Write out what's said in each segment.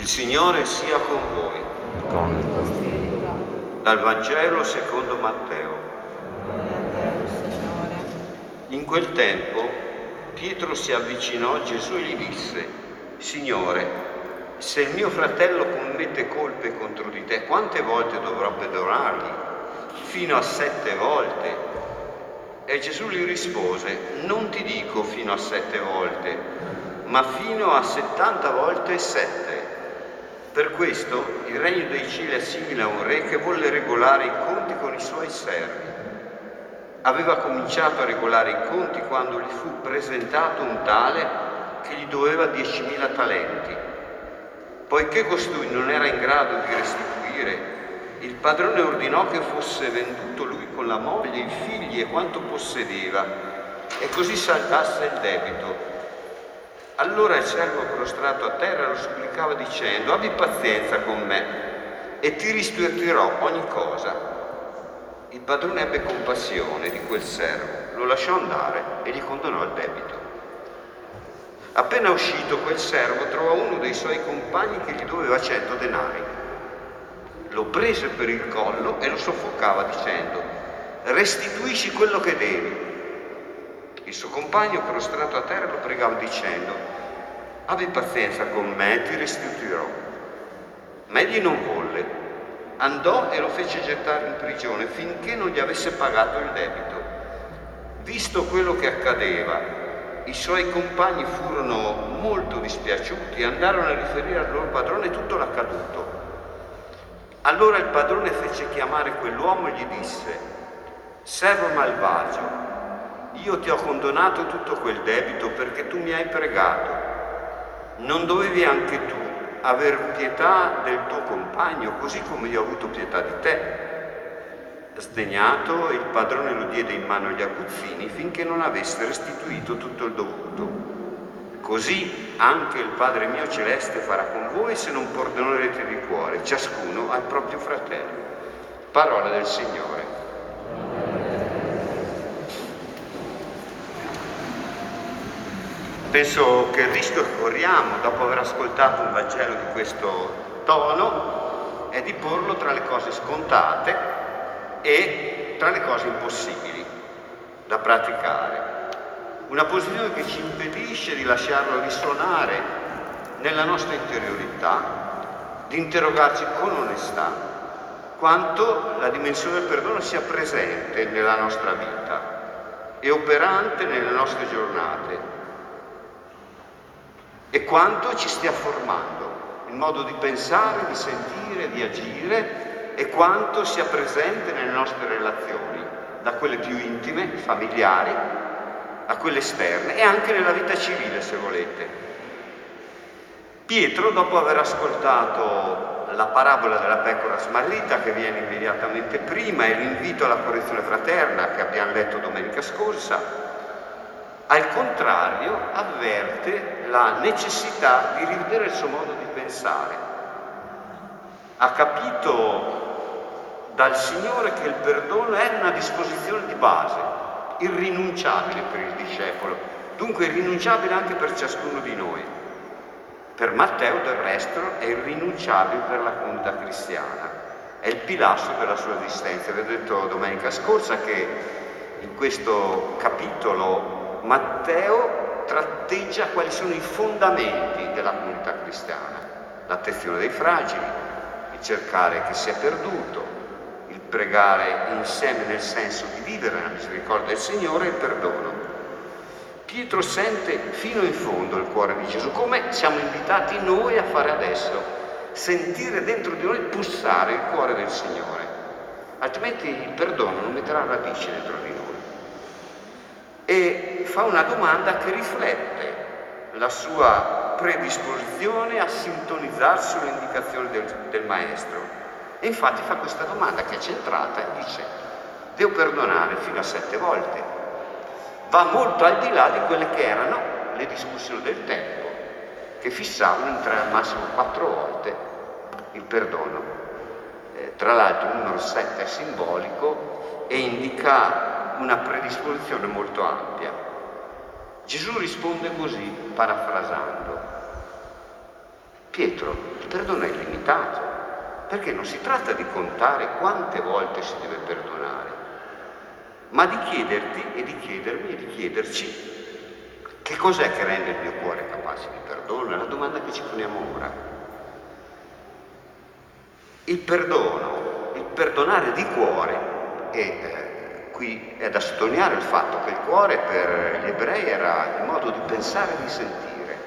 Il Signore sia con voi. Dal Vangelo secondo Matteo. In quel tempo Pietro si avvicinò a Gesù e gli disse, Signore, se il mio fratello commette colpe contro di te, quante volte dovrò perdonargli? Fino a sette volte. E Gesù gli rispose, non ti dico fino a sette volte, ma fino a settanta volte sette. Per questo il regno dei cieli è simile a un re che volle regolare i conti con i suoi servi. Aveva cominciato a regolare i conti quando gli fu presentato un tale che gli doveva 10.000 talenti. Poiché costui non era in grado di restituire, il padrone ordinò che fosse venduto lui con la moglie, i figli e quanto possedeva, e così saldasse il debito. Allora il servo prostrato a terra lo supplicava dicendo, abbi pazienza con me e ti restituirò ogni cosa. Il padrone ebbe compassione di quel servo, lo lasciò andare e gli condonò il debito. Appena uscito quel servo trovò uno dei suoi compagni che gli doveva cento denari. Lo prese per il collo e lo soffocava dicendo, restituisci quello che devi. Il suo compagno prostrato a terra lo pregava dicendo, abbi pazienza con me ti restituirò. Ma egli non volle, andò e lo fece gettare in prigione finché non gli avesse pagato il debito. Visto quello che accadeva, i suoi compagni furono molto dispiaciuti e andarono a riferire al loro padrone tutto l'accaduto. Allora il padrone fece chiamare quell'uomo e gli disse, servo malvagio, io ti ho condonato tutto quel debito perché tu mi hai pregato. Non dovevi anche tu aver pietà del tuo compagno, così come io ho avuto pietà di te? Sdegnato, il padrone lo diede in mano agli aguzzini finché non avesse restituito tutto il dovuto. Così anche il Padre mio celeste farà con voi se non perdonerete di cuore, ciascuno al proprio fratello. Parola del Signore. Penso che il rischio che corriamo, dopo aver ascoltato un Vangelo di questo tono, è di porlo tra le cose scontate e tra le cose impossibili da praticare. Una posizione che ci impedisce di lasciarlo risuonare nella nostra interiorità, di interrogarci con onestà quanto la dimensione del perdono sia presente nella nostra vita e operante nelle nostre giornate e quanto ci stia formando il modo di pensare, di sentire, di agire e quanto sia presente nelle nostre relazioni, da quelle più intime, familiari, a quelle esterne e anche nella vita civile, se volete. Pietro, dopo aver ascoltato la parabola della pecora smarrita che viene immediatamente prima e l'invito alla correzione fraterna che abbiamo letto domenica scorsa, al contrario, avverte la necessità di rivedere il suo modo di pensare. Ha capito dal Signore che il perdono è una disposizione di base, irrinunciabile per il discepolo, dunque irrinunciabile anche per ciascuno di noi. Per Matteo del resto è irrinunciabile per la comunità cristiana, è il pilastro della sua esistenza. Vi ho detto domenica scorsa che in questo capitolo Matteo tratteggia quali sono i fondamenti della comunità cristiana, l'attenzione dei fragili, il cercare che sia perduto, il pregare insieme nel senso di vivere la misericordia del Signore e il perdono. Pietro sente fino in fondo il cuore di Gesù, come siamo invitati noi a fare adesso, sentire dentro di noi pulsare il cuore del Signore, altrimenti il perdono non metterà radici dentro di noi e fa una domanda che riflette la sua predisposizione a sintonizzarsi sulle indicazioni del, del maestro. E infatti fa questa domanda che è centrata e dice, devo perdonare fino a sette volte. Va molto al di là di quelle che erano le discussioni del tempo, che fissavano in tre al massimo quattro volte il perdono. Eh, tra l'altro il numero sette è simbolico e indica una predisposizione molto ampia. Gesù risponde così, parafrasando. Pietro, il perdono è illimitato, perché non si tratta di contare quante volte si deve perdonare, ma di chiederti e di chiedermi e di chiederci che cos'è che rende il mio cuore capace di perdono? È la domanda che ci poniamo ora. Il perdono, il perdonare di cuore, e eh, qui è da sottolineare il fatto che il cuore per gli ebrei era il modo di pensare e di sentire,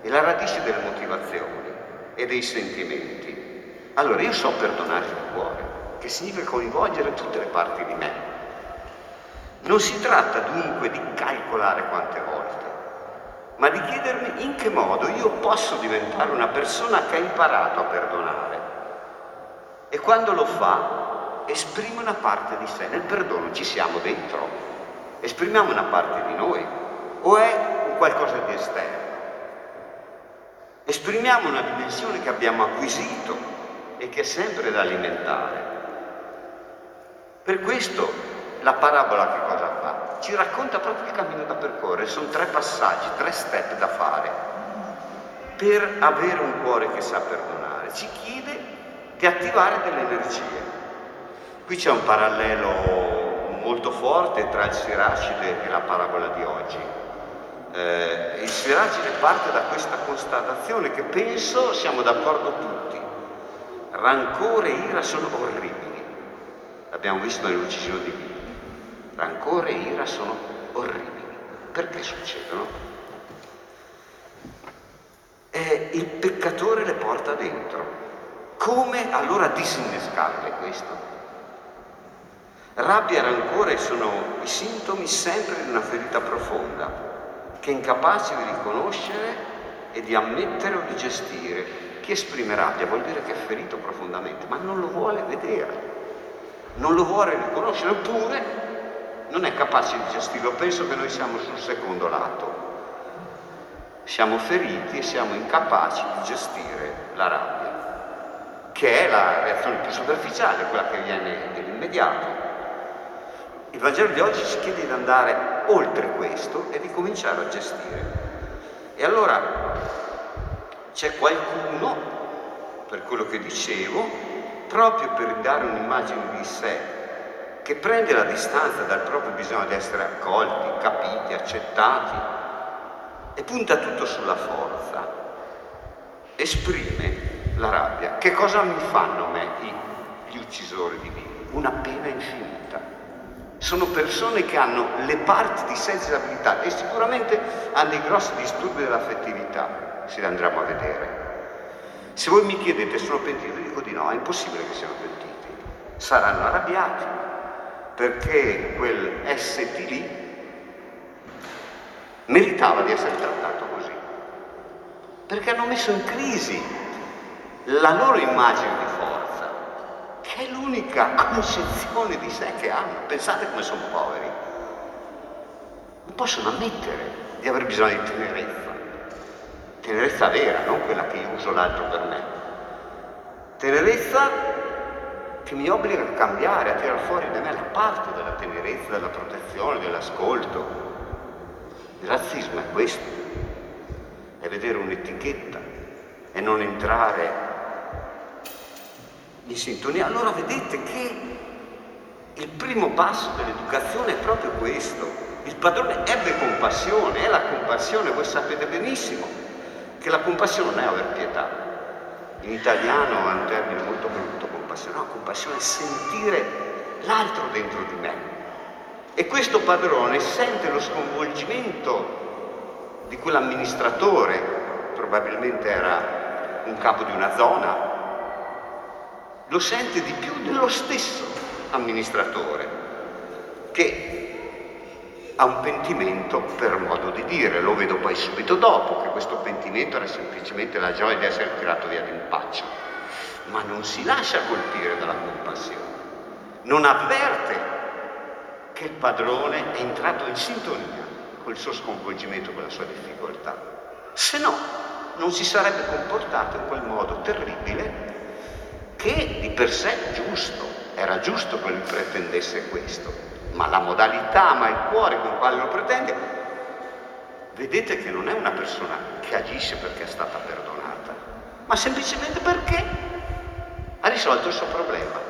e la radice delle motivazioni e dei sentimenti. Allora io so perdonare il cuore, che significa coinvolgere tutte le parti di me. Non si tratta dunque di calcolare quante volte, ma di chiedermi in che modo io posso diventare una persona che ha imparato a perdonare. E quando lo fa, esprime una parte di sé. Nel perdono ci siamo dentro, esprimiamo una parte di noi o è un qualcosa di esterno. Esprimiamo una dimensione che abbiamo acquisito e che è sempre da alimentare. Per questo la parabola che cosa fa? ci racconta proprio il cammino da percorrere, sono tre passaggi, tre step da fare per avere un cuore che sa perdonare. Ci chiede di attivare delle energie. Qui c'è un parallelo molto forte tra il Siracide e la parabola di oggi. Eh, il Siracide parte da questa constatazione che penso siamo d'accordo tutti. Rancore e ira sono orribili. L'abbiamo visto nell'uccisione di Vito rancore e ira sono orribili. Perché succedono? E il peccatore le porta dentro. Come allora disinnescarle questo? Rabbia e rancore sono i sintomi sempre di una ferita profonda, che è incapace di riconoscere e di ammettere o di gestire. Chi esprime rabbia vuol dire che è ferito profondamente, ma non lo vuole vedere, non lo vuole riconoscere, oppure non è capace di gestirlo. Penso che noi siamo sul secondo lato. Siamo feriti e siamo incapaci di gestire la rabbia, che è la reazione più superficiale, quella che viene nell'immediato. Il Vangelo di oggi ci chiede di andare oltre questo e di cominciare a gestire. E allora c'è qualcuno, per quello che dicevo, proprio per dare un'immagine di sé che prende la distanza dal proprio bisogno di essere accolti, capiti, accettati e punta tutto sulla forza, esprime la rabbia. Che cosa mi fanno me gli uccisori di divini? Una pena infinita. Sono persone che hanno le parti di sensibilità e sicuramente hanno dei grossi disturbi dell'affettività, se li andremo a vedere. Se voi mi chiedete sono pentiti, dico di no, è impossibile che siano pentiti. Saranno arrabbiati, perché quel ST lì meritava di essere trattato così, perché hanno messo in crisi la loro immagine di è l'unica concezione di sé che hanno. Pensate come sono poveri. Non possono ammettere di aver bisogno di tenerezza, tenerezza vera, non quella che io uso l'altro per me. Tenerezza che mi obbliga a cambiare, a tirare fuori da me la parte della tenerezza, della protezione, dell'ascolto. Il razzismo è questo, è vedere un'etichetta e non entrare in sintonia. Allora vedete che il primo passo dell'educazione è proprio questo. Il padrone ebbe compassione, è la compassione, voi sapete benissimo che la compassione non è aver pietà. In italiano è un termine molto brutto, compassione, no, compassione è sentire l'altro dentro di me. E questo padrone sente lo sconvolgimento di quell'amministratore, probabilmente era un capo di una zona, lo sente di più dello stesso amministratore che ha un pentimento per modo di dire, lo vedo poi subito dopo, che questo pentimento era semplicemente la gioia di essere tirato via d'impaccio ma non si lascia colpire dalla compassione, non avverte che il padrone è entrato in sintonia col suo sconvolgimento, con la sua difficoltà. Se no, non si sarebbe comportato in quel modo terribile che di per sé è giusto, era giusto che lui pretendesse questo, ma la modalità, ma il cuore con il quale lo pretende, vedete che non è una persona che agisce perché è stata perdonata, ma semplicemente perché ha risolto il suo problema.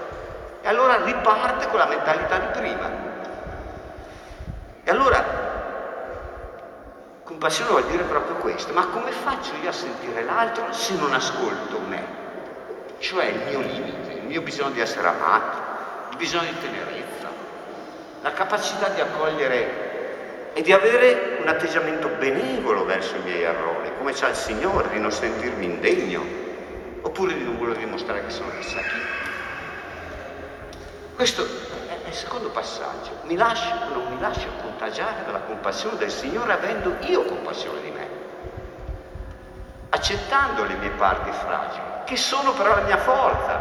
E allora riparte con la mentalità di prima. E allora, compassione vuol dire proprio questo, ma come faccio io a sentire l'altro se non ascolto me? Cioè il mio limite, il mio bisogno di essere amato, il bisogno di tenerezza, la capacità di accogliere e di avere un atteggiamento benevolo verso i miei errori, come c'ha il Signore, di non sentirmi indegno, oppure di non voler dimostrare che sono chissà chi. Questo è il secondo passaggio. Mi lascio non mi lascio contagiare dalla compassione del Signore avendo io compassione di me. Accettando le mie parti fragili, che sono però la mia forza,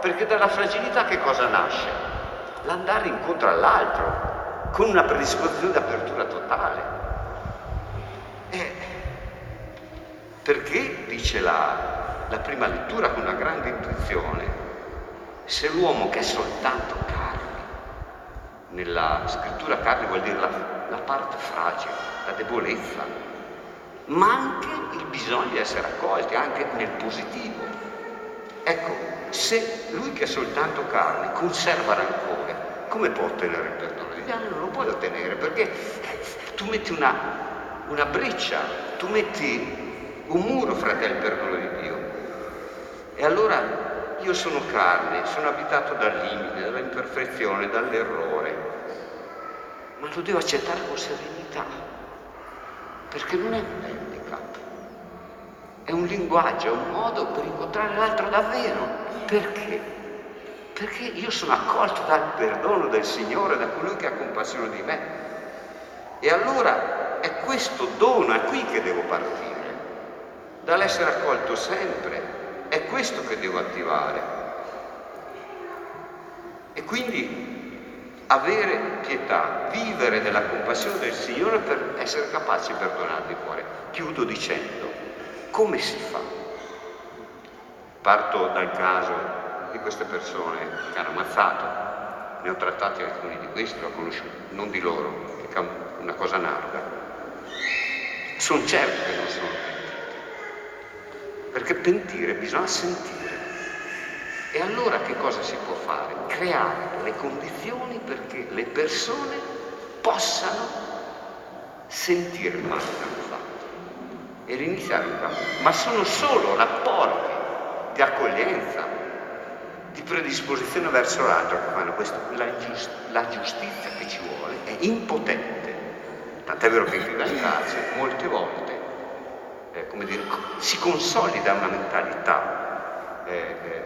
perché dalla fragilità che cosa nasce? L'andare incontro all'altro, con una predisposizione di apertura totale. E perché, dice la, la prima lettura con una grande intuizione, se l'uomo che è soltanto carne, nella scrittura carne vuol dire la, la parte fragile, la debolezza, ma anche il bisogno di essere accolti, anche nel positivo. Ecco, se lui che è soltanto carne conserva rancore, come può ottenere il perdono di Dio? Non lo puoi ottenere perché tu metti una, una breccia, tu metti un muro fra te e il perdono di Dio. E allora io sono carne, sono abitato dal limite, dall'imperfezione, dall'errore, ma lo devo accettare con serenità, perché non è un è un linguaggio, è un modo per incontrare l'altro davvero. Perché? Perché io sono accolto dal perdono del Signore, da colui che ha compassione di me. E allora è questo dono, è qui che devo partire, dall'essere accolto sempre è questo che devo attivare. E quindi avere pietà, vivere della compassione del Signore per essere capaci di perdonare di cuore. Chiudo dicendo, come si fa? Parto dal caso di queste persone che hanno ammazzato, ne ho trattati alcuni di questi, l'ho conosciuto, non di loro, è una cosa narda. Sono certo che non sono perché pentire bisogna sentire. E allora che cosa si può fare? Creare le condizioni perché le persone possano sentire il male e riniziare un cammino. Ma sono solo rapporti di accoglienza, di predisposizione verso l'altro che fanno questo. La, giust- la giustizia che ci vuole è impotente. Tant'è vero che in carcere molte volte eh, dire, si consolida una mentalità eh, eh,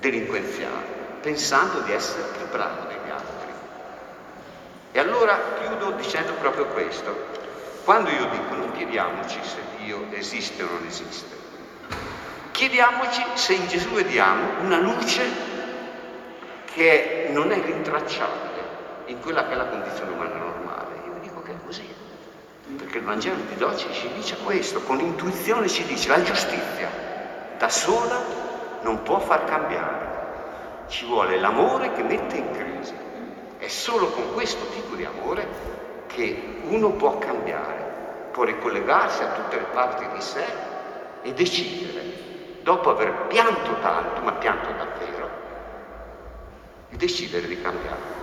delinquenziale, pensando di essere più bravo degli altri. E allora chiudo dicendo proprio questo. Quando io dico non chiediamoci se Dio esiste o non esiste, chiediamoci se in Gesù vediamo una luce che non è rintracciabile in quella che è la condizione umana normale. Io dico che è così. Perché il Vangelo di oggi ci dice questo, con intuizione ci dice la giustizia da sola non può far cambiare, ci vuole l'amore che mette in crisi. È solo con questo tipo di amore che uno può cambiare, può ricollegarsi a tutte le parti di sé e decidere, dopo aver pianto tanto, ma pianto davvero, di decidere di cambiare.